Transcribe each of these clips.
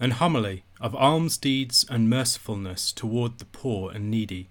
An homily of alms deeds and mercifulness toward the poor and needy.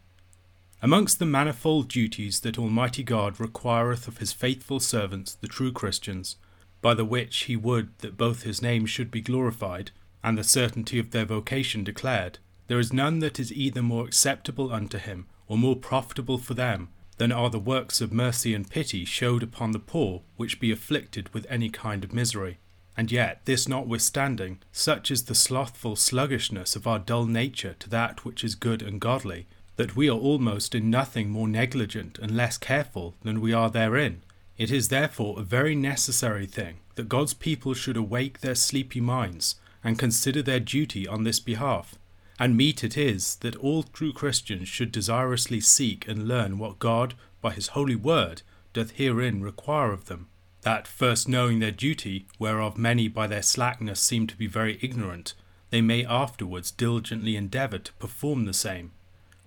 Amongst the manifold duties that Almighty God requireth of his faithful servants, the true Christians, by the which he would that both his name should be glorified, and the certainty of their vocation declared, there is none that is either more acceptable unto him, or more profitable for them, than are the works of mercy and pity showed upon the poor which be afflicted with any kind of misery. And yet, this notwithstanding, such is the slothful sluggishness of our dull nature to that which is good and godly, that we are almost in nothing more negligent and less careful than we are therein. It is therefore a very necessary thing that God's people should awake their sleepy minds and consider their duty on this behalf. And meet it is that all true Christians should desirously seek and learn what God, by his holy word, doth herein require of them that first knowing their duty, whereof many by their slackness seem to be very ignorant, they may afterwards diligently endeavour to perform the same.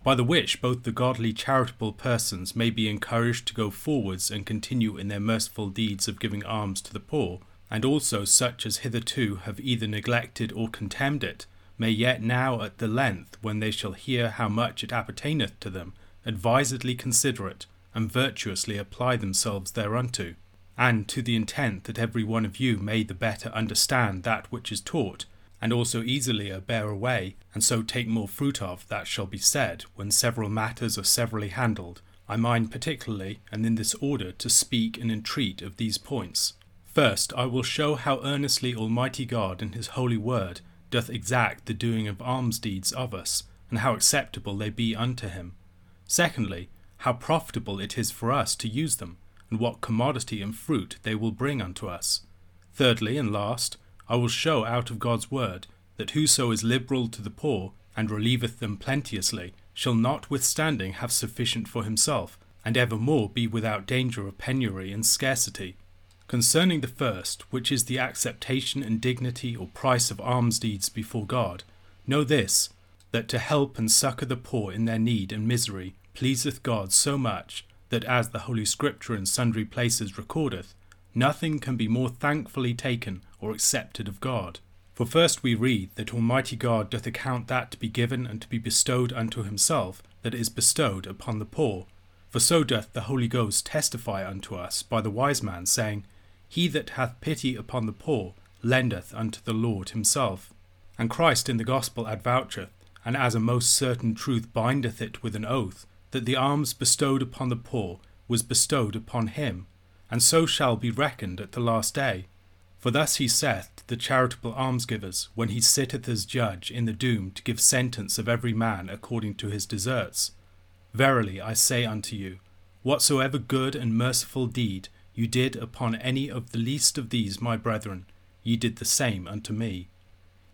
By the which both the godly charitable persons may be encouraged to go forwards and continue in their merciful deeds of giving alms to the poor, and also such as hitherto have either neglected or contemned it, may yet now at the length, when they shall hear how much it appertaineth to them, advisedly consider it, and virtuously apply themselves thereunto and to the intent that every one of you may the better understand that which is taught, and also easily bear away, and so take more fruit of that shall be said when several matters are severally handled. I mind particularly, and in this order, to speak and entreat of these points. First, I will show how earnestly Almighty God in His holy word doth exact the doing of alms deeds of us, and how acceptable they be unto Him. Secondly, how profitable it is for us to use them and what commodity and fruit they will bring unto us. Thirdly and last, I will show out of God's word that whoso is liberal to the poor and relieveth them plenteously shall notwithstanding have sufficient for himself, and evermore be without danger of penury and scarcity. Concerning the first, which is the acceptation and dignity or price of alms deeds before God, know this, that to help and succour the poor in their need and misery pleaseth God so much that as the Holy Scripture in sundry places recordeth, nothing can be more thankfully taken or accepted of God. For first we read that Almighty God doth account that to be given and to be bestowed unto himself that is bestowed upon the poor. For so doth the Holy Ghost testify unto us by the wise man, saying, He that hath pity upon the poor lendeth unto the Lord himself. And Christ in the Gospel advoucheth, and as a most certain truth bindeth it with an oath, that the alms bestowed upon the poor was bestowed upon him, and so shall be reckoned at the last day. For thus he saith to the charitable almsgivers, when he sitteth as judge in the doom to give sentence of every man according to his deserts Verily I say unto you, whatsoever good and merciful deed you did upon any of the least of these my brethren, ye did the same unto me.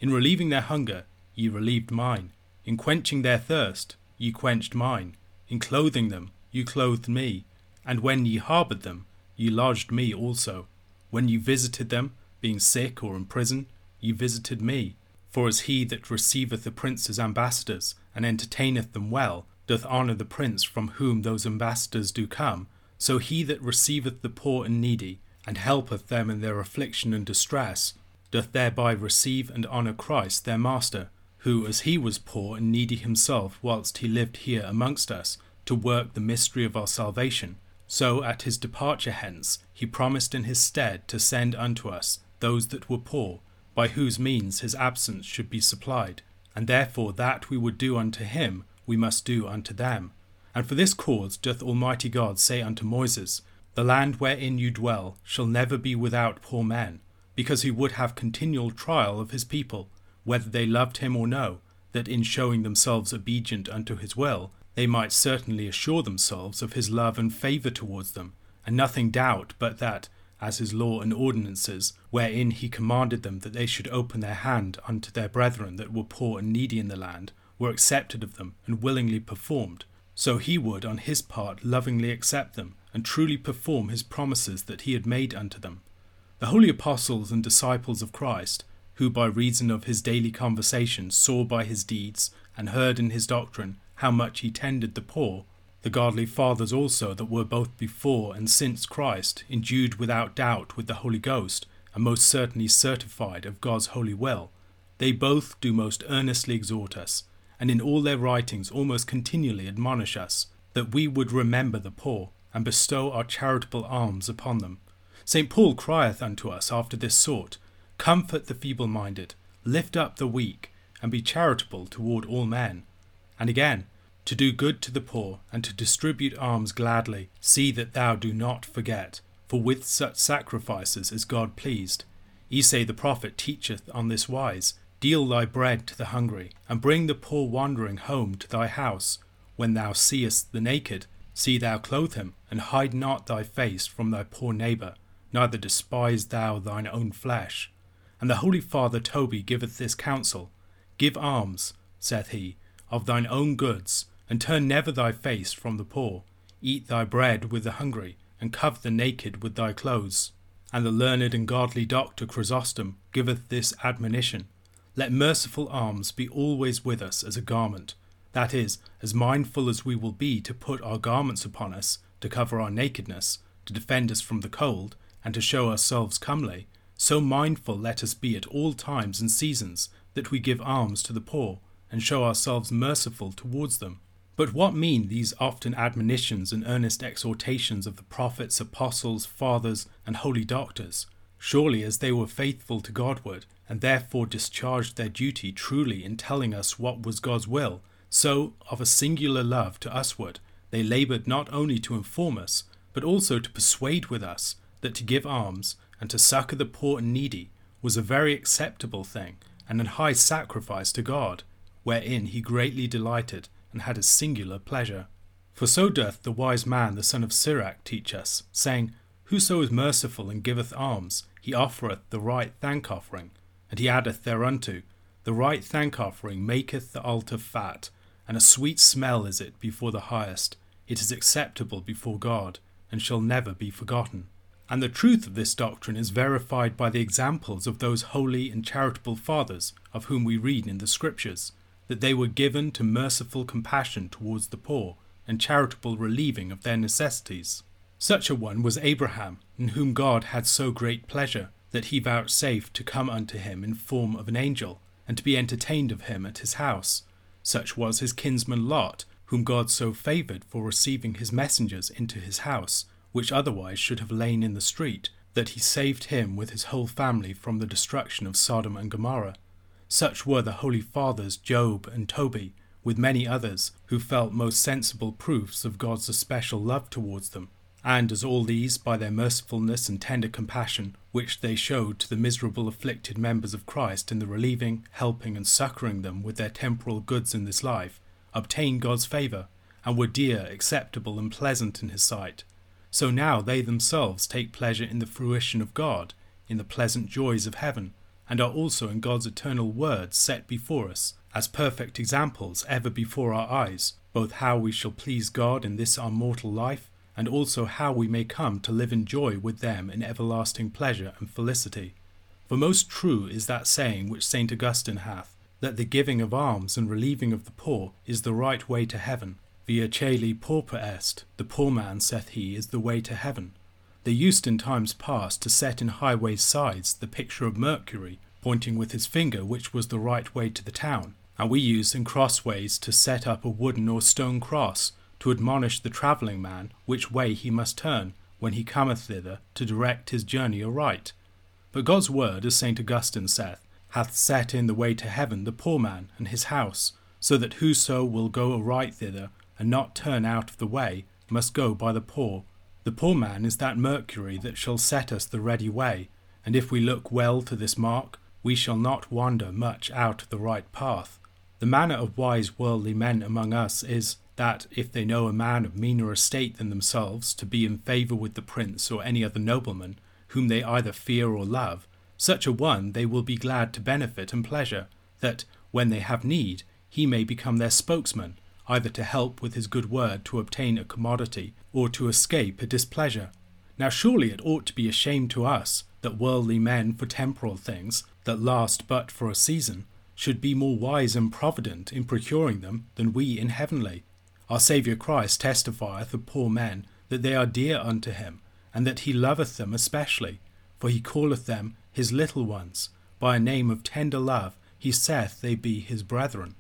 In relieving their hunger, ye relieved mine. In quenching their thirst, ye quenched mine. In clothing them, you clothed me, and when ye harboured them, ye lodged me also. When ye visited them, being sick or in prison, ye visited me. For as he that receiveth the prince's ambassadors, and entertaineth them well, doth honour the prince from whom those ambassadors do come, so he that receiveth the poor and needy, and helpeth them in their affliction and distress, doth thereby receive and honour Christ their Master, who, as he was poor and needy himself whilst he lived here amongst us, to work the mystery of our salvation, so at his departure hence he promised in his stead to send unto us those that were poor, by whose means his absence should be supplied, and therefore that we would do unto him we must do unto them. And for this cause doth Almighty God say unto Moses, The land wherein you dwell shall never be without poor men, because he would have continual trial of his people, whether they loved him or no, that in showing themselves obedient unto his will, they might certainly assure themselves of his love and favour towards them, and nothing doubt but that, as his law and ordinances, wherein he commanded them that they should open their hand unto their brethren that were poor and needy in the land, were accepted of them and willingly performed, so he would on his part lovingly accept them and truly perform his promises that he had made unto them. The holy apostles and disciples of Christ who by reason of his daily conversation saw by his deeds and heard in his doctrine how much he tended the poor, the godly fathers also that were both before and since Christ, endued without doubt with the Holy Ghost, and most certainly certified of God's holy will, They both do most earnestly exhort us, and in all their writings almost continually admonish us, that we would remember the poor, and bestow our charitable alms upon them. St. Paul crieth unto us after this sort Comfort the feeble minded, lift up the weak, and be charitable toward all men. And again, to do good to the poor, and to distribute alms gladly, see that thou do not forget, for with such sacrifices is God pleased. Esay the prophet teacheth on this wise Deal thy bread to the hungry, and bring the poor wandering home to thy house. When thou seest the naked, see thou clothe him, and hide not thy face from thy poor neighbour, neither despise thou thine own flesh. And the holy father Toby giveth this counsel Give alms, saith he, of thine own goods, and turn never thy face from the poor. Eat thy bread with the hungry, and cover the naked with thy clothes. And the learned and godly doctor Chrysostom giveth this admonition let merciful alms be always with us as a garment, that is, as mindful as we will be to put our garments upon us, to cover our nakedness, to defend us from the cold, and to show ourselves comely, so mindful let us be at all times and seasons that we give alms to the poor, and show ourselves merciful towards them. But what mean these often admonitions and earnest exhortations of the prophets, apostles, fathers, and holy doctors? Surely, as they were faithful to Godward, and therefore discharged their duty truly in telling us what was God's will, so, of a singular love to usward, they laboured not only to inform us, but also to persuade with us that to give alms and to succour the poor and needy was a very acceptable thing and an high sacrifice to God, wherein he greatly delighted and had a singular pleasure. For so doth the wise man the son of Sirach teach us, saying, Whoso is merciful and giveth alms, he offereth the right thank offering, and he addeth thereunto, The right thank offering maketh the altar fat, and a sweet smell is it before the highest. It is acceptable before God, and shall never be forgotten. And the truth of this doctrine is verified by the examples of those holy and charitable fathers of whom we read in the Scriptures, that they were given to merciful compassion towards the poor, and charitable relieving of their necessities. Such a one was Abraham, in whom God had so great pleasure, that he vouchsafed to come unto him in form of an angel, and to be entertained of him at his house. Such was his kinsman Lot, whom God so favoured for receiving his messengers into his house, which otherwise should have lain in the street, that he saved him with his whole family from the destruction of Sodom and Gomorrah. Such were the holy fathers Job and Toby, with many others, who felt most sensible proofs of God's especial love towards them and as all these, by their mercifulness and tender compassion, which they showed to the miserable afflicted members of Christ in the relieving, helping, and succouring them with their temporal goods in this life, obtained God's favour, and were dear, acceptable, and pleasant in his sight, so now they themselves take pleasure in the fruition of God, in the pleasant joys of heaven, and are also in God's eternal word set before us, as perfect examples ever before our eyes, both how we shall please God in this our mortal life, and also how we may come to live in joy with them in everlasting pleasure and felicity. For most true is that saying which St. Augustine hath, that the giving of alms and relieving of the poor is the right way to heaven. Via celi pauper est, the poor man, saith he, is the way to heaven. They used in times past to set in highways' sides the picture of Mercury, pointing with his finger which was the right way to the town, and we use in crossways to set up a wooden or stone cross, to admonish the travelling man which way he must turn when he cometh thither to direct his journey aright. But God's word, as St. Augustine saith, hath set in the way to heaven the poor man and his house, so that whoso will go aright thither and not turn out of the way must go by the poor. The poor man is that Mercury that shall set us the ready way, and if we look well to this mark, we shall not wander much out of the right path. The manner of wise worldly men among us is that if they know a man of meaner estate than themselves to be in favour with the prince or any other nobleman, whom they either fear or love, such a one they will be glad to benefit and pleasure, that, when they have need, he may become their spokesman, either to help with his good word to obtain a commodity, or to escape a displeasure. Now surely it ought to be a shame to us that worldly men for temporal things, that last but for a season, should be more wise and provident in procuring them than we in heavenly. Our Saviour Christ testifieth of poor men that they are dear unto him, and that he loveth them especially, for he calleth them his little ones. By a name of tender love he saith they be his brethren.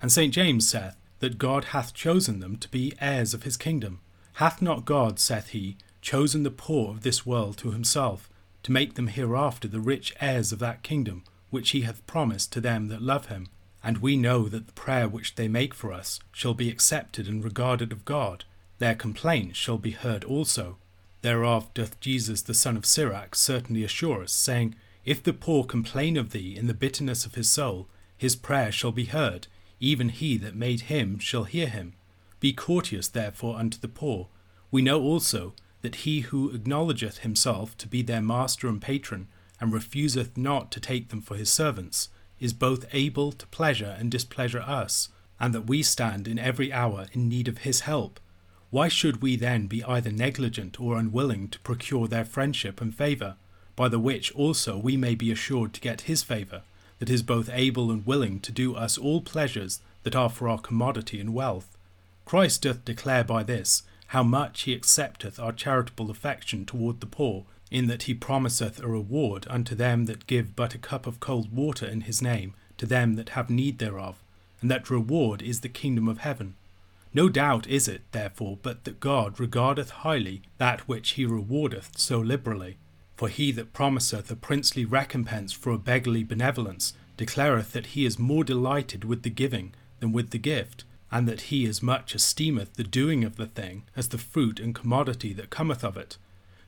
And St. James saith that God hath chosen them to be heirs of his kingdom. Hath not God, saith he, chosen the poor of this world to himself, to make them hereafter the rich heirs of that kingdom which he hath promised to them that love him? And we know that the prayer which they make for us shall be accepted and regarded of God. Their complaint shall be heard also. Thereof doth Jesus the son of Sirach certainly assure us, saying, If the poor complain of thee in the bitterness of his soul, his prayer shall be heard, even he that made him shall hear him. Be courteous therefore unto the poor. We know also that he who acknowledgeth himself to be their master and patron, and refuseth not to take them for his servants, is both able to pleasure and displeasure us, and that we stand in every hour in need of his help. Why should we then be either negligent or unwilling to procure their friendship and favour, by the which also we may be assured to get his favour, that is both able and willing to do us all pleasures that are for our commodity and wealth? Christ doth declare by this how much he accepteth our charitable affection toward the poor, in that he promiseth a reward unto them that give but a cup of cold water in his name to them that have need thereof, and that reward is the kingdom of heaven. No doubt is it, therefore, but that God regardeth highly that which he rewardeth so liberally. For he that promiseth a princely recompense for a beggarly benevolence declareth that he is more delighted with the giving than with the gift, and that he as much esteemeth the doing of the thing as the fruit and commodity that cometh of it.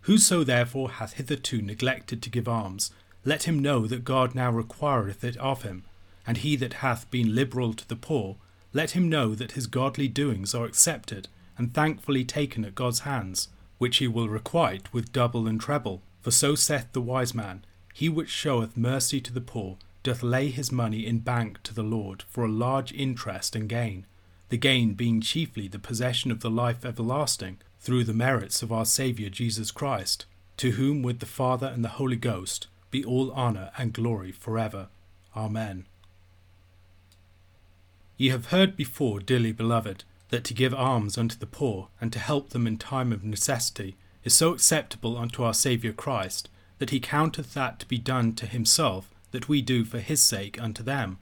Whoso therefore hath hitherto neglected to give alms, let him know that God now requireth it of him, and he that hath been liberal to the poor, let him know that his godly doings are accepted and thankfully taken at God's hands, which he will requite with double and treble. For so saith the wise man, He which showeth mercy to the poor doth lay his money in bank to the Lord for a large interest and gain, the gain being chiefly the possession of the life everlasting through the merits of our Saviour Jesus Christ, to whom with the Father and the Holy Ghost be all honour and glory for ever. Amen. Ye have heard before, dearly beloved, that to give alms unto the poor, and to help them in time of necessity, is so acceptable unto our Saviour Christ, that he counteth that to be done to himself that we do for his sake unto them.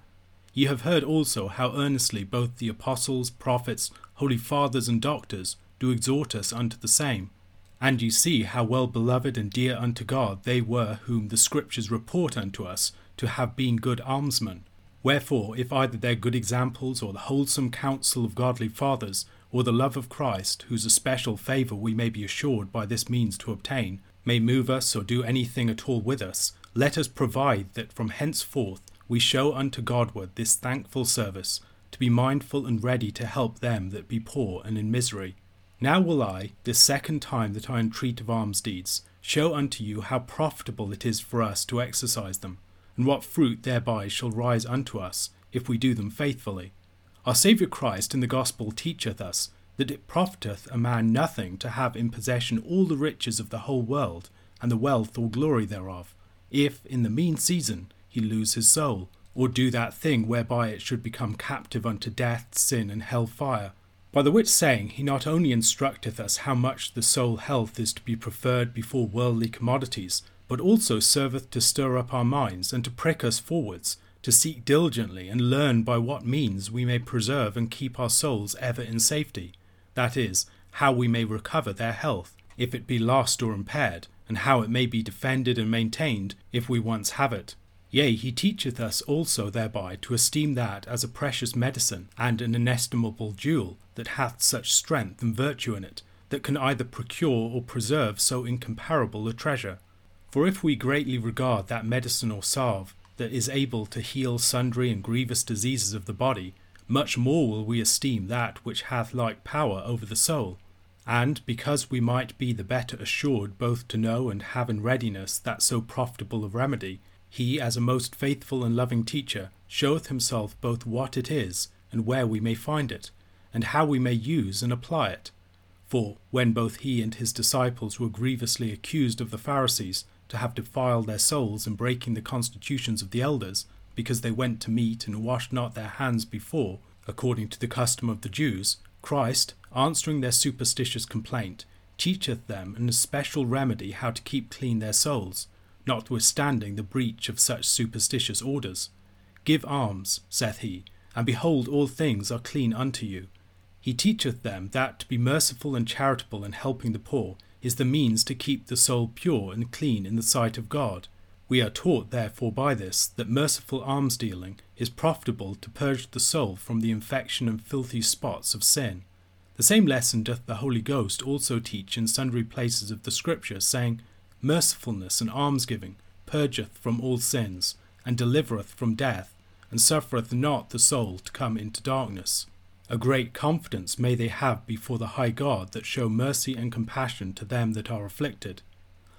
Ye have heard also how earnestly both the apostles, prophets, holy fathers, and doctors do exhort us unto the same. And ye see how well beloved and dear unto God they were whom the Scriptures report unto us to have been good almsmen. Wherefore, if either their good examples, or the wholesome counsel of godly fathers, or the love of Christ, whose especial favour we may be assured by this means to obtain, may move us or do anything at all with us, let us provide that from henceforth we show unto Godward this thankful service, to be mindful and ready to help them that be poor and in misery. Now will I, this second time that I entreat of alms deeds, show unto you how profitable it is for us to exercise them and what fruit thereby shall rise unto us, if we do them faithfully. Our Saviour Christ in the Gospel teacheth us that it profiteth a man nothing to have in possession all the riches of the whole world, and the wealth or glory thereof, if in the mean season he lose his soul, or do that thing whereby it should become captive unto death, sin, and hell fire. By the which saying he not only instructeth us how much the soul health is to be preferred before worldly commodities, but also serveth to stir up our minds and to prick us forwards, to seek diligently and learn by what means we may preserve and keep our souls ever in safety, that is, how we may recover their health, if it be lost or impaired, and how it may be defended and maintained, if we once have it. Yea, he teacheth us also thereby to esteem that as a precious medicine and an inestimable jewel that hath such strength and virtue in it, that can either procure or preserve so incomparable a treasure. For if we greatly regard that medicine or salve that is able to heal sundry and grievous diseases of the body, much more will we esteem that which hath like power over the soul. And because we might be the better assured both to know and have in readiness that so profitable a remedy, he, as a most faithful and loving teacher, showeth himself both what it is and where we may find it, and how we may use and apply it. For when both he and his disciples were grievously accused of the Pharisees, to have defiled their souls in breaking the constitutions of the elders, because they went to meat and washed not their hands before, according to the custom of the Jews, Christ, answering their superstitious complaint, teacheth them an especial remedy how to keep clean their souls, notwithstanding the breach of such superstitious orders. Give alms, saith he, and behold, all things are clean unto you. He teacheth them that to be merciful and charitable in helping the poor is the means to keep the soul pure and clean in the sight of God. We are taught, therefore, by this, that merciful alms dealing is profitable to purge the soul from the infection and filthy spots of sin. The same lesson doth the Holy Ghost also teach in sundry places of the Scripture, saying, Mercifulness and almsgiving purgeth from all sins, and delivereth from death, and suffereth not the soul to come into darkness. A great confidence may they have before the high God that show mercy and compassion to them that are afflicted.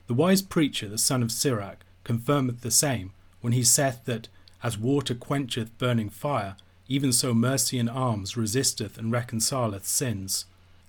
The wise preacher, the son of Sirach, confirmeth the same, when he saith that, as water quencheth burning fire, even so mercy and alms resisteth and reconcileth sins.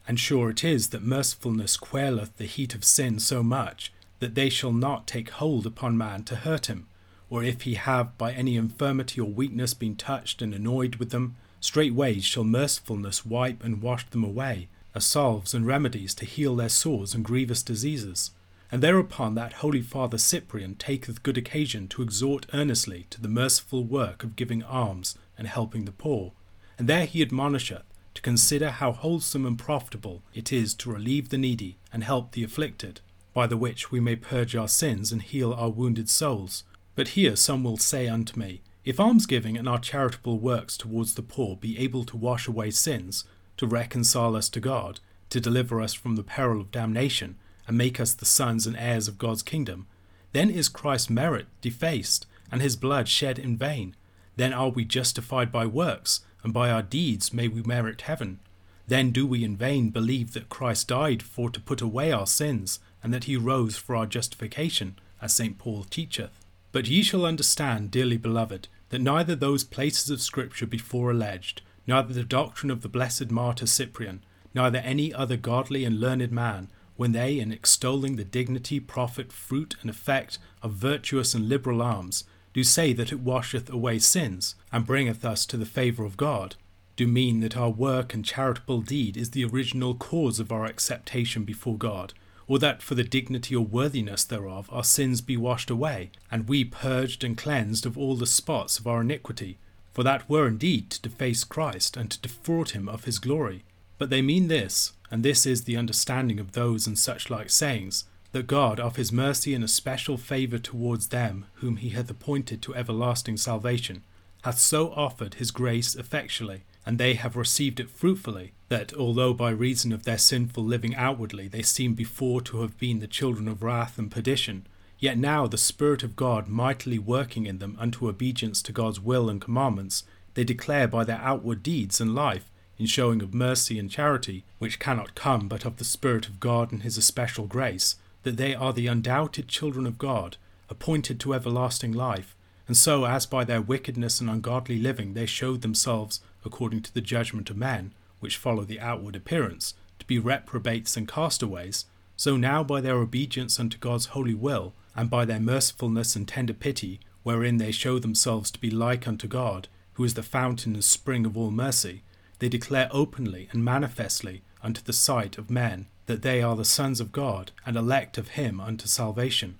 And sure it is that mercifulness quaileth the heat of sin so much, that they shall not take hold upon man to hurt him, or if he have by any infirmity or weakness been touched and annoyed with them, straightway shall mercifulness wipe and wash them away, as salves and remedies to heal their sores and grievous diseases. And thereupon that holy Father Cyprian taketh good occasion to exhort earnestly to the merciful work of giving alms and helping the poor. And there he admonisheth to consider how wholesome and profitable it is to relieve the needy and help the afflicted, by the which we may purge our sins and heal our wounded souls. But here some will say unto me, If almsgiving and our charitable works towards the poor be able to wash away sins, to reconcile us to God, to deliver us from the peril of damnation, and make us the sons and heirs of God's kingdom, then is Christ's merit defaced, and his blood shed in vain. Then are we justified by works, and by our deeds may we merit heaven. Then do we in vain believe that Christ died for to put away our sins, and that he rose for our justification, as St. Paul teacheth. But ye shall understand, dearly beloved, that neither those places of Scripture before alleged, neither the doctrine of the blessed martyr Cyprian, neither any other godly and learned man, when they, in extolling the dignity, profit, fruit, and effect of virtuous and liberal alms, do say that it washeth away sins, and bringeth us to the favour of God, do mean that our work and charitable deed is the original cause of our acceptation before God, or that for the dignity or worthiness thereof our sins be washed away, and we purged and cleansed of all the spots of our iniquity, for that were indeed to deface Christ and to defraud him of his glory. But they mean this, and this is the understanding of those and such like sayings, that God, of his mercy and especial favour towards them whom he hath appointed to everlasting salvation, hath so offered his grace effectually, and they have received it fruitfully, that although by reason of their sinful living outwardly they seem before to have been the children of wrath and perdition, yet now the Spirit of God mightily working in them unto obedience to God's will and commandments, they declare by their outward deeds and life in showing of mercy and charity, which cannot come but of the Spirit of God and his especial grace, that they are the undoubted children of God, appointed to everlasting life, and so as by their wickedness and ungodly living they showed themselves, according to the judgment of men, which follow the outward appearance, to be reprobates and castaways, so now by their obedience unto God's holy will, and by their mercifulness and tender pity, wherein they show themselves to be like unto God, who is the fountain and spring of all mercy, they declare openly and manifestly unto the sight of men that they are the sons of God and elect of him unto salvation.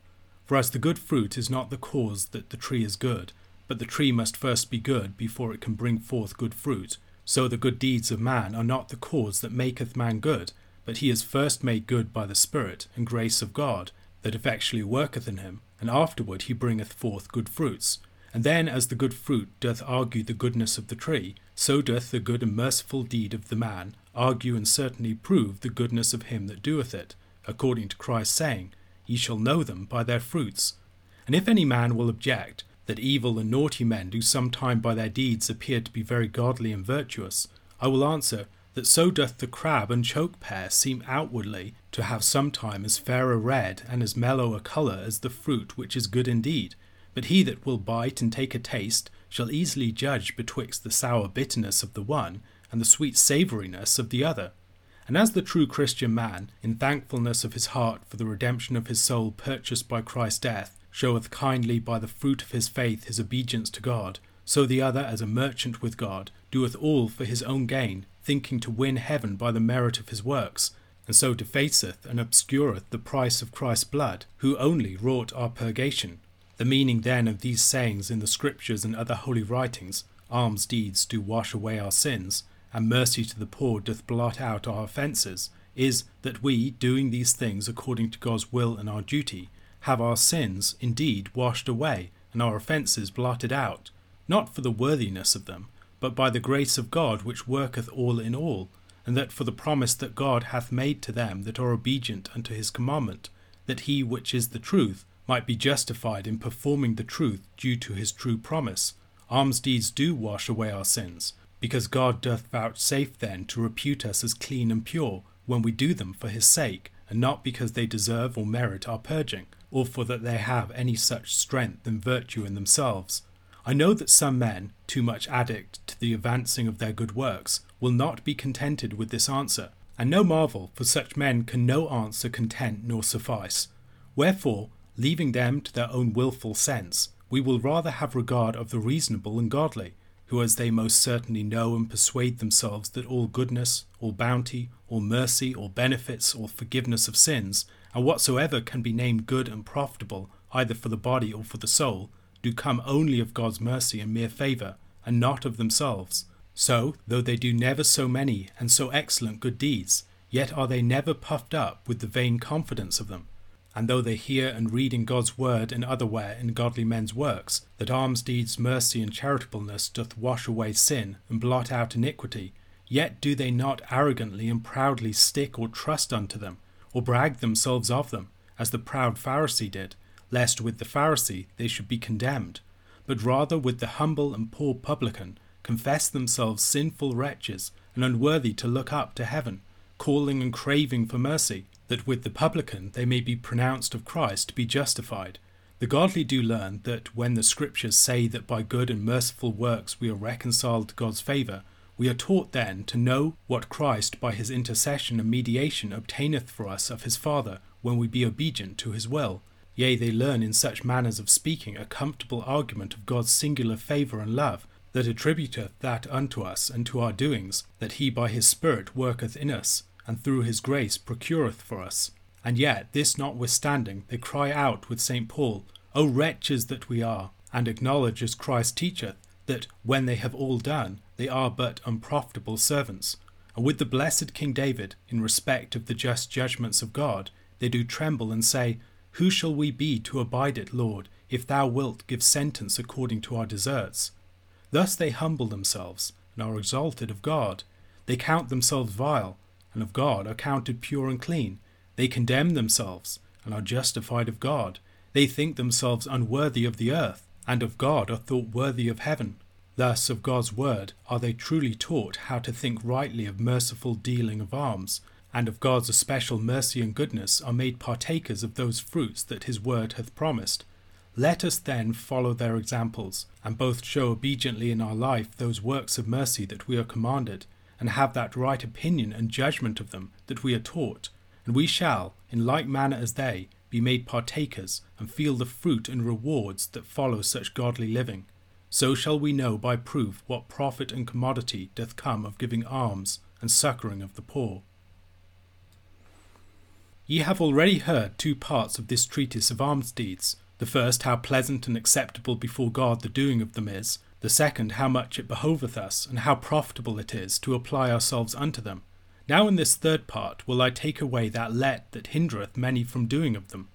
For as the good fruit is not the cause that the tree is good, but the tree must first be good before it can bring forth good fruit, so the good deeds of man are not the cause that maketh man good, but he is first made good by the Spirit and grace of God that effectually worketh in him, and afterward he bringeth forth good fruits. And then, as the good fruit doth argue the goodness of the tree, so doth the good and merciful deed of the man argue and certainly prove the goodness of him that doeth it, according to Christ's saying, Ye shall know them by their fruits. And if any man will object that evil and naughty men do sometime by their deeds appear to be very godly and virtuous, I will answer that so doth the crab and choke pear seem outwardly to have sometime as fair a red and as mellow a colour as the fruit which is good indeed, but he that will bite and take a taste shall easily judge betwixt the sour bitterness of the one and the sweet savouriness of the other. And as the true Christian man, in thankfulness of his heart for the redemption of his soul purchased by Christ's death, showeth kindly by the fruit of his faith his obedience to God, so the other, as a merchant with God, doeth all for his own gain, thinking to win heaven by the merit of his works, and so defaceth and obscureth the price of Christ's blood, who only wrought our purgation. The meaning then of these sayings in the Scriptures and other holy writings, alms deeds do wash away our sins, and mercy to the poor doth blot out our offences, is that we, doing these things according to God's will and our duty, have our sins indeed washed away, and our offences blotted out, not for the worthiness of them, but by the grace of God which worketh all in all, and that for the promise that God hath made to them that are obedient unto his commandment, that he which is the truth might be justified in performing the truth due to his true promise. Alms deeds do wash away our sins, because God doth vouchsafe then to repute us as clean and pure when we do them for his sake, and not because they deserve or merit our purging, or for that they have any such strength and virtue in themselves. I know that some men, too much addict to the advancing of their good works, will not be contented with this answer, and no marvel, for such men can no answer content nor suffice. Wherefore, leaving them to their own wilful sense, we will rather have regard of the reasonable and godly, who as they most certainly know and persuade themselves that all goodness, all bounty, all mercy, all benefits, all forgiveness of sins, and whatsoever can be named good and profitable, either for the body or for the soul, do come only of God's mercy and mere favour, and not of themselves. So, though they do never so many and so excellent good deeds, yet are they never puffed up with the vain confidence of them, and though they hear and read in God's word and otherwhere in godly men's works, that alms deeds, mercy, and charitableness doth wash away sin and blot out iniquity, yet do they not arrogantly and proudly stick or trust unto them, or brag themselves of them, as the proud Pharisee did, lest with the Pharisee they should be condemned, but rather with the humble and poor publican confess themselves sinful wretches and unworthy to look up to heaven, calling and craving for mercy that with the publican they may be pronounced of Christ to be justified. The godly do learn that when the Scriptures say that by good and merciful works we are reconciled to God's favour, we are taught then to know what Christ by his intercession and mediation obtaineth for us of his Father when we be obedient to his will. Yea, they learn in such manners of speaking a comfortable argument of God's singular favour and love, that attributeth that unto us and to our doings, that he by his Spirit worketh in us, and through his grace procureth for us. And yet, this notwithstanding, they cry out with St. Paul, O wretches that we are, and acknowledge as Christ teacheth, that when they have all done, they are but unprofitable servants. And with the blessed King David, in respect of the just judgments of God, they do tremble and say, Who shall we be to abide it, Lord, if thou wilt give sentence according to our deserts? Thus they humble themselves, and are exalted of God. They count themselves vile, and of God are counted pure and clean. They condemn themselves, and are justified of God. They think themselves unworthy of the earth, and of God are thought worthy of heaven. Thus, of God's word are they truly taught how to think rightly of merciful dealing of alms, and of God's especial mercy and goodness are made partakers of those fruits that his word hath promised. Let us then follow their examples, and both show obediently in our life those works of mercy that we are commanded, and have that right opinion and judgment of them that we are taught, and we shall, in like manner as they, be made partakers and feel the fruit and rewards that follow such godly living. So shall we know by proof what profit and commodity doth come of giving alms and succouring of the poor. Ye have already heard two parts of this treatise of alms deeds. The first, how pleasant and acceptable before God the doing of them is, the second, how much it behoveth us, and how profitable it is to apply ourselves unto them. Now in this third part will I take away that let that hindereth many from doing of them.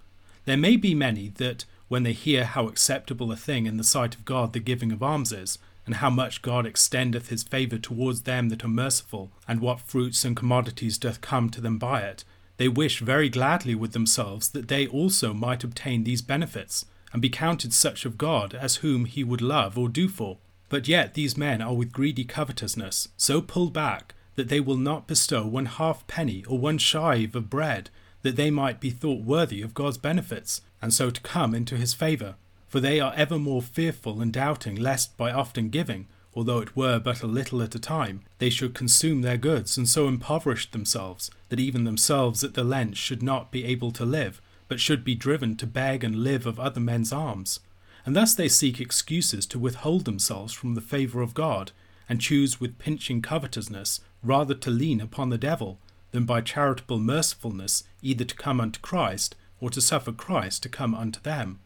There may be many that, when they hear how acceptable a thing in the sight of God the giving of alms is, and how much God extendeth his favour towards them that are merciful, and what fruits and commodities doth come to them by it, they wish very gladly with themselves that they also might obtain these benefits, and be counted such of God as whom he would love or do for. But yet these men are with greedy covetousness so pulled back that they will not bestow one half penny or one shive of bread, that they might be thought worthy of God's benefits, and so to come into his favour. For they are ever more fearful and doubting lest by often giving, although it were but a little at a time, they should consume their goods, and so impoverish themselves, that even themselves at the length should not be able to live, but should be driven to beg and live of other men's alms. And thus they seek excuses to withhold themselves from the favour of God, and choose with pinching covetousness rather to lean upon the devil than by charitable mercifulness either to come unto Christ or to suffer Christ to come unto them.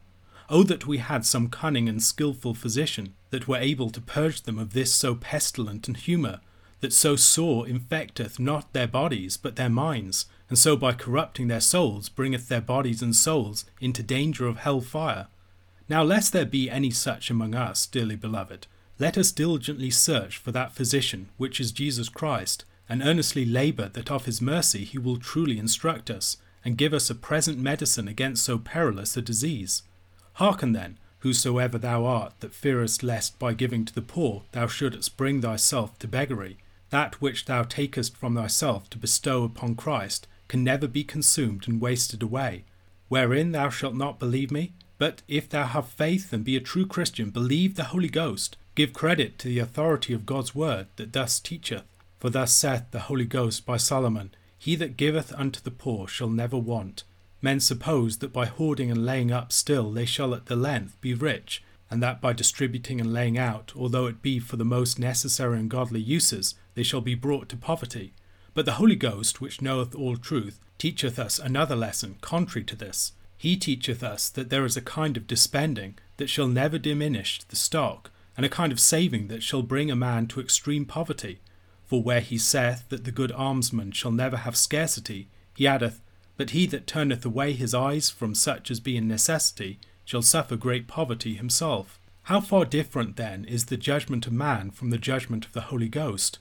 Oh, that we had some cunning and skilful physician, that were able to purge them of this so pestilent and humour, that so sore infecteth not their bodies, but their minds, and so by corrupting their souls bringeth their bodies and souls into danger of hell fire. Now, lest there be any such among us, dearly beloved, let us diligently search for that physician, which is Jesus Christ, and earnestly labour that of his mercy he will truly instruct us, and give us a present medicine against so perilous a disease. Hearken then, whosoever thou art that fearest lest by giving to the poor thou shouldest bring thyself to beggary. That which thou takest from thyself to bestow upon Christ can never be consumed and wasted away. Wherein thou shalt not believe me, but if thou have faith and be a true Christian, believe the Holy Ghost, give credit to the authority of God's word that thus teacheth. For thus saith the Holy Ghost by Solomon, He that giveth unto the poor shall never want. Men suppose that by hoarding and laying up still they shall at the length be rich, and that by distributing and laying out, although it be for the most necessary and godly uses, they shall be brought to poverty. But the Holy Ghost, which knoweth all truth, teacheth us another lesson contrary to this. He teacheth us that there is a kind of dispending that shall never diminish the stock, and a kind of saving that shall bring a man to extreme poverty. For where he saith that the good almsman shall never have scarcity, he addeth, But he that turneth away his eyes from such as be in necessity shall suffer great poverty himself. How far different, then, is the judgment of man from the judgment of the Holy Ghost?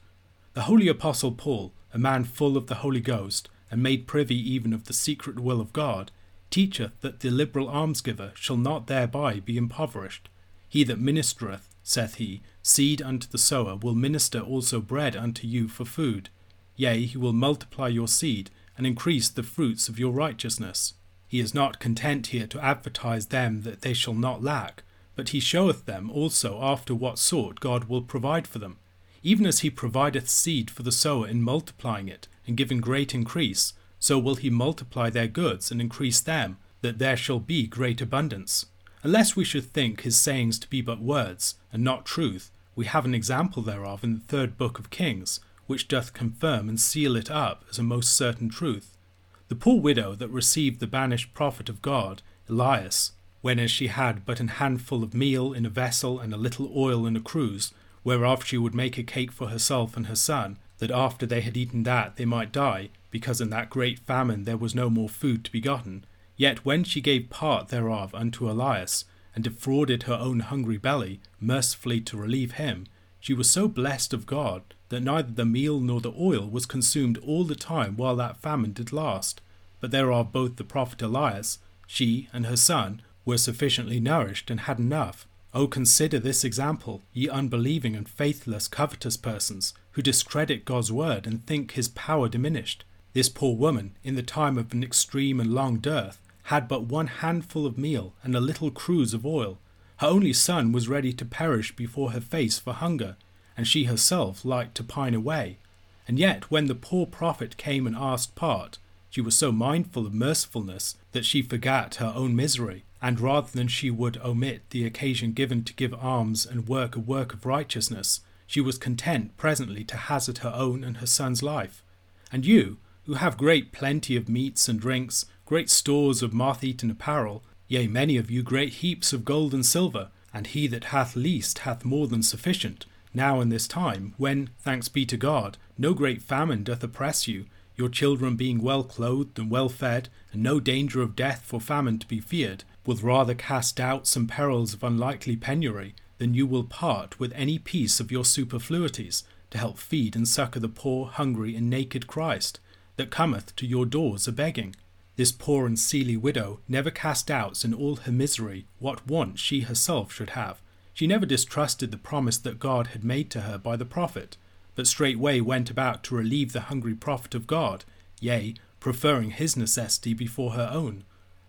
The holy Apostle Paul, a man full of the Holy Ghost, and made privy even of the secret will of God, teacheth that the liberal almsgiver shall not thereby be impoverished. He that ministereth, saith he, seed unto the sower, will minister also bread unto you for food. Yea, he will multiply your seed, and increase the fruits of your righteousness. He is not content here to advertise them that they shall not lack, but he showeth them also after what sort God will provide for them even as he provideth seed for the sower in multiplying it and giving great increase, so will he multiply their goods and increase them, that there shall be great abundance. Unless we should think his sayings to be but words, and not truth, we have an example thereof in the third book of Kings, which doth confirm and seal it up as a most certain truth. The poor widow that received the banished prophet of God, Elias, when as she had but an handful of meal in a vessel and a little oil in a cruse, whereof she would make a cake for herself and her son, that after they had eaten that they might die, because in that great famine there was no more food to be gotten. Yet when she gave part thereof unto Elias, and defrauded her own hungry belly, mercifully to relieve him, she was so blessed of God that neither the meal nor the oil was consumed all the time while that famine did last. But thereof both the prophet Elias, she and her son, were sufficiently nourished and had enough. O consider this example, ye unbelieving and faithless covetous persons, who discredit God's word and think his power diminished. This poor woman, in the time of an extreme and long dearth, had but one handful of meal and a little cruse of oil. Her only son was ready to perish before her face for hunger, and she herself liked to pine away. And yet, when the poor prophet came and asked part, she was so mindful of mercifulness that she forgat her own misery and rather than she would omit the occasion given to give alms and work a work of righteousness, she was content presently to hazard her own and her son's life. And you, who have great plenty of meats and drinks, great stores of moth eaten apparel, yea, many of you great heaps of gold and silver, and he that hath least hath more than sufficient, now in this time, when, thanks be to God, no great famine doth oppress you, your children being well clothed and well fed, and no danger of death for famine to be feared, will rather cast doubts and perils of unlikely penury than you will part with any piece of your superfluities to help feed and succour the poor, hungry, and naked Christ that cometh to your doors a begging. This poor and seely widow never cast doubts in all her misery what want she herself should have. She never distrusted the promise that God had made to her by the prophet, but straightway went about to relieve the hungry prophet of God, yea, preferring his necessity before her own.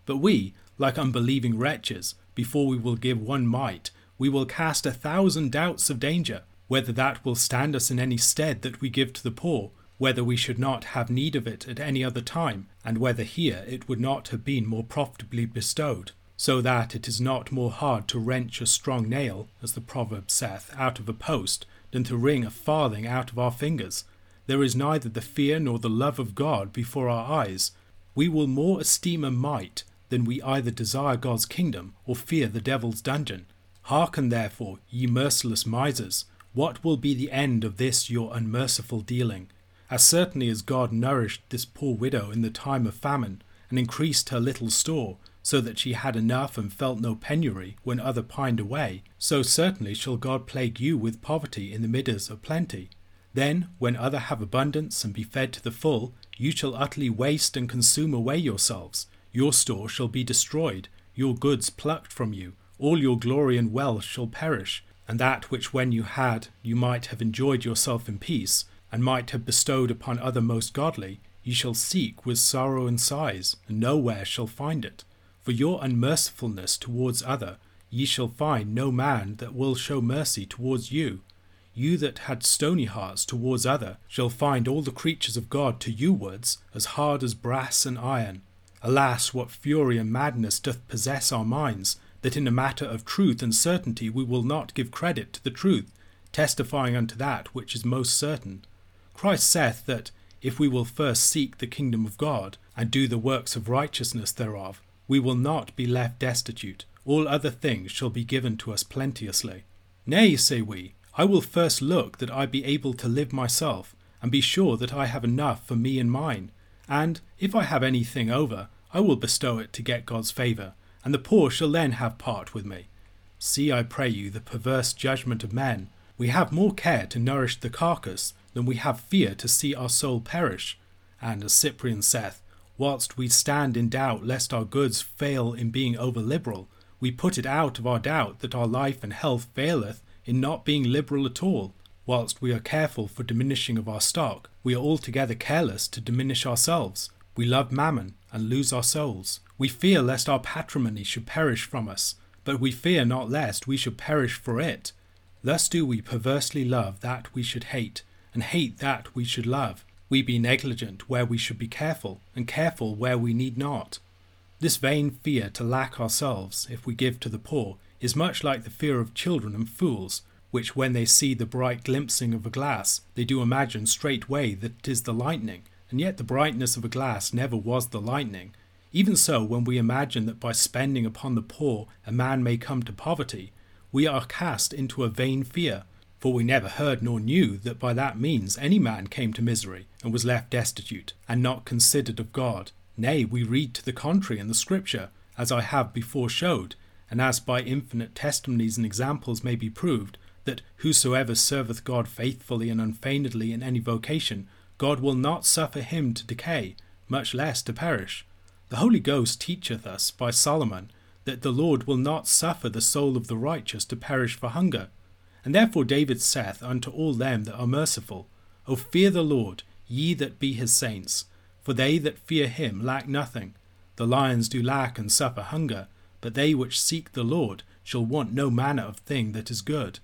But we, like unbelieving wretches, before we will give one mite, we will cast a thousand doubts of danger, whether that will stand us in any stead that we give to the poor, whether we should not have need of it at any other time, and whether here it would not have been more profitably bestowed, so that it is not more hard to wrench a strong nail, as the proverb saith, out of a post, than to wring a farthing out of our fingers. There is neither the fear nor the love of God before our eyes. We will more esteem a mite then we either desire God's kingdom or fear the devil's dungeon. Hearken therefore, ye merciless misers, what will be the end of this your unmerciful dealing? As certainly as God nourished this poor widow in the time of famine, and increased her little store, so that she had enough and felt no penury when other pined away, so certainly shall God plague you with poverty in the midst of plenty. Then, when other have abundance and be fed to the full, you shall utterly waste and consume away yourselves. Your store shall be destroyed, your goods plucked from you, all your glory and wealth shall perish, and that which when you had you might have enjoyed yourself in peace, and might have bestowed upon other most godly, ye shall seek with sorrow and sighs, and nowhere shall find it. For your unmercifulness towards other, ye shall find no man that will show mercy towards you. You that had stony hearts towards other shall find all the creatures of God to you wards as hard as brass and iron. Alas, what fury and madness doth possess our minds, that in a matter of truth and certainty we will not give credit to the truth, testifying unto that which is most certain. Christ saith that if we will first seek the kingdom of God, and do the works of righteousness thereof, we will not be left destitute. All other things shall be given to us plenteously. Nay, say we, I will first look that I be able to live myself, and be sure that I have enough for me and mine. And if I have anything over, I will bestow it to get God's favour, and the poor shall then have part with me. See, I pray you, the perverse judgment of men. We have more care to nourish the carcass than we have fear to see our soul perish. And as Cyprian saith, Whilst we stand in doubt lest our goods fail in being over liberal, we put it out of our doubt that our life and health faileth in not being liberal at all. Whilst we are careful for diminishing of our stock, we are altogether careless to diminish ourselves. We love mammon and lose our souls. We fear lest our patrimony should perish from us, but we fear not lest we should perish for it. Thus do we perversely love that we should hate, and hate that we should love we be negligent where we should be careful, and careful where we need not. This vain fear to lack ourselves, if we give to the poor, is much like the fear of children and fools, which when they see the bright glimpsing of a glass, they do imagine straightway that it is the lightning, and yet the brightness of a glass never was the lightning. Even so, when we imagine that by spending upon the poor a man may come to poverty, we are cast into a vain fear, for we never heard nor knew that by that means any man came to misery, and was left destitute, and not considered of God. Nay, we read to the contrary in the Scripture, as I have before showed, and as by infinite testimonies and examples may be proved, that whosoever serveth God faithfully and unfeignedly in any vocation, God will not suffer him to decay, much less to perish. The Holy Ghost teacheth us by Solomon that the Lord will not suffer the soul of the righteous to perish for hunger, and therefore David saith unto all them that are merciful, O fear the Lord, ye that be his saints, for they that fear him lack nothing. The lions do lack and suffer hunger, but they which seek the Lord shall want no manner of thing that is good.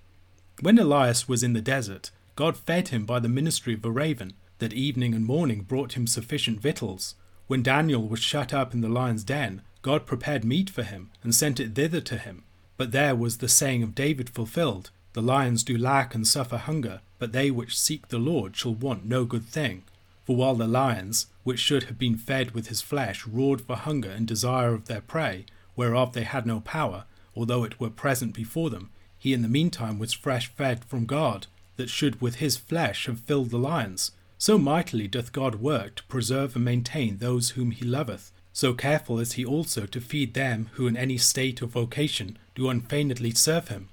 When Elias was in the desert, God fed him by the ministry of a raven, that evening and morning brought him sufficient victuals. When Daniel was shut up in the lion's den, God prepared meat for him, and sent it thither to him. But there was the saying of David fulfilled, the lions do lack and suffer hunger, but they which seek the Lord shall want no good thing. For while the lions, which should have been fed with his flesh, roared for hunger and desire of their prey, whereof they had no power, although it were present before them, he in the meantime was fresh fed from God, that should with his flesh have filled the lions. So mightily doth God work to preserve and maintain those whom he loveth. So careful is he also to feed them who in any state or vocation do unfeignedly serve him.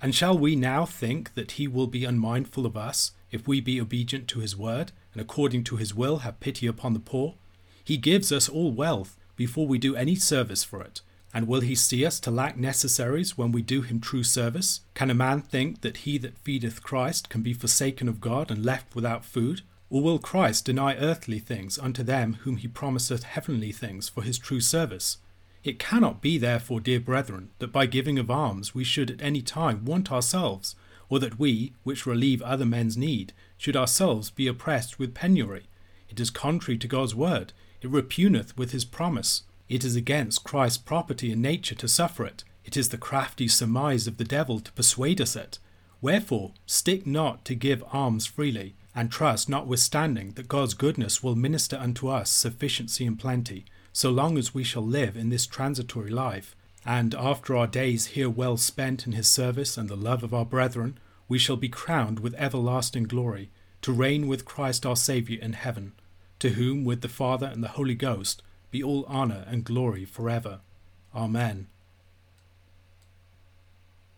And shall we now think that he will be unmindful of us, if we be obedient to his word, and according to his will have pity upon the poor? He gives us all wealth before we do any service for it. And will he see us to lack necessaries when we do him true service? Can a man think that he that feedeth Christ can be forsaken of God and left without food? Or will Christ deny earthly things unto them whom he promiseth heavenly things for his true service? It cannot be, therefore, dear brethren, that by giving of alms we should at any time want ourselves, or that we, which relieve other men's need, should ourselves be oppressed with penury. It is contrary to God's word. It repugneth with his promise. It is against Christ's property and nature to suffer it. It is the crafty surmise of the devil to persuade us it. Wherefore, stick not to give alms freely, and trust notwithstanding that God's goodness will minister unto us sufficiency and plenty so long as we shall live in this transitory life, and after our days here well spent in his service and the love of our brethren, we shall be crowned with everlasting glory, to reign with Christ our Saviour in heaven, to whom with the Father and the Holy Ghost be all honour and glory for ever. Amen.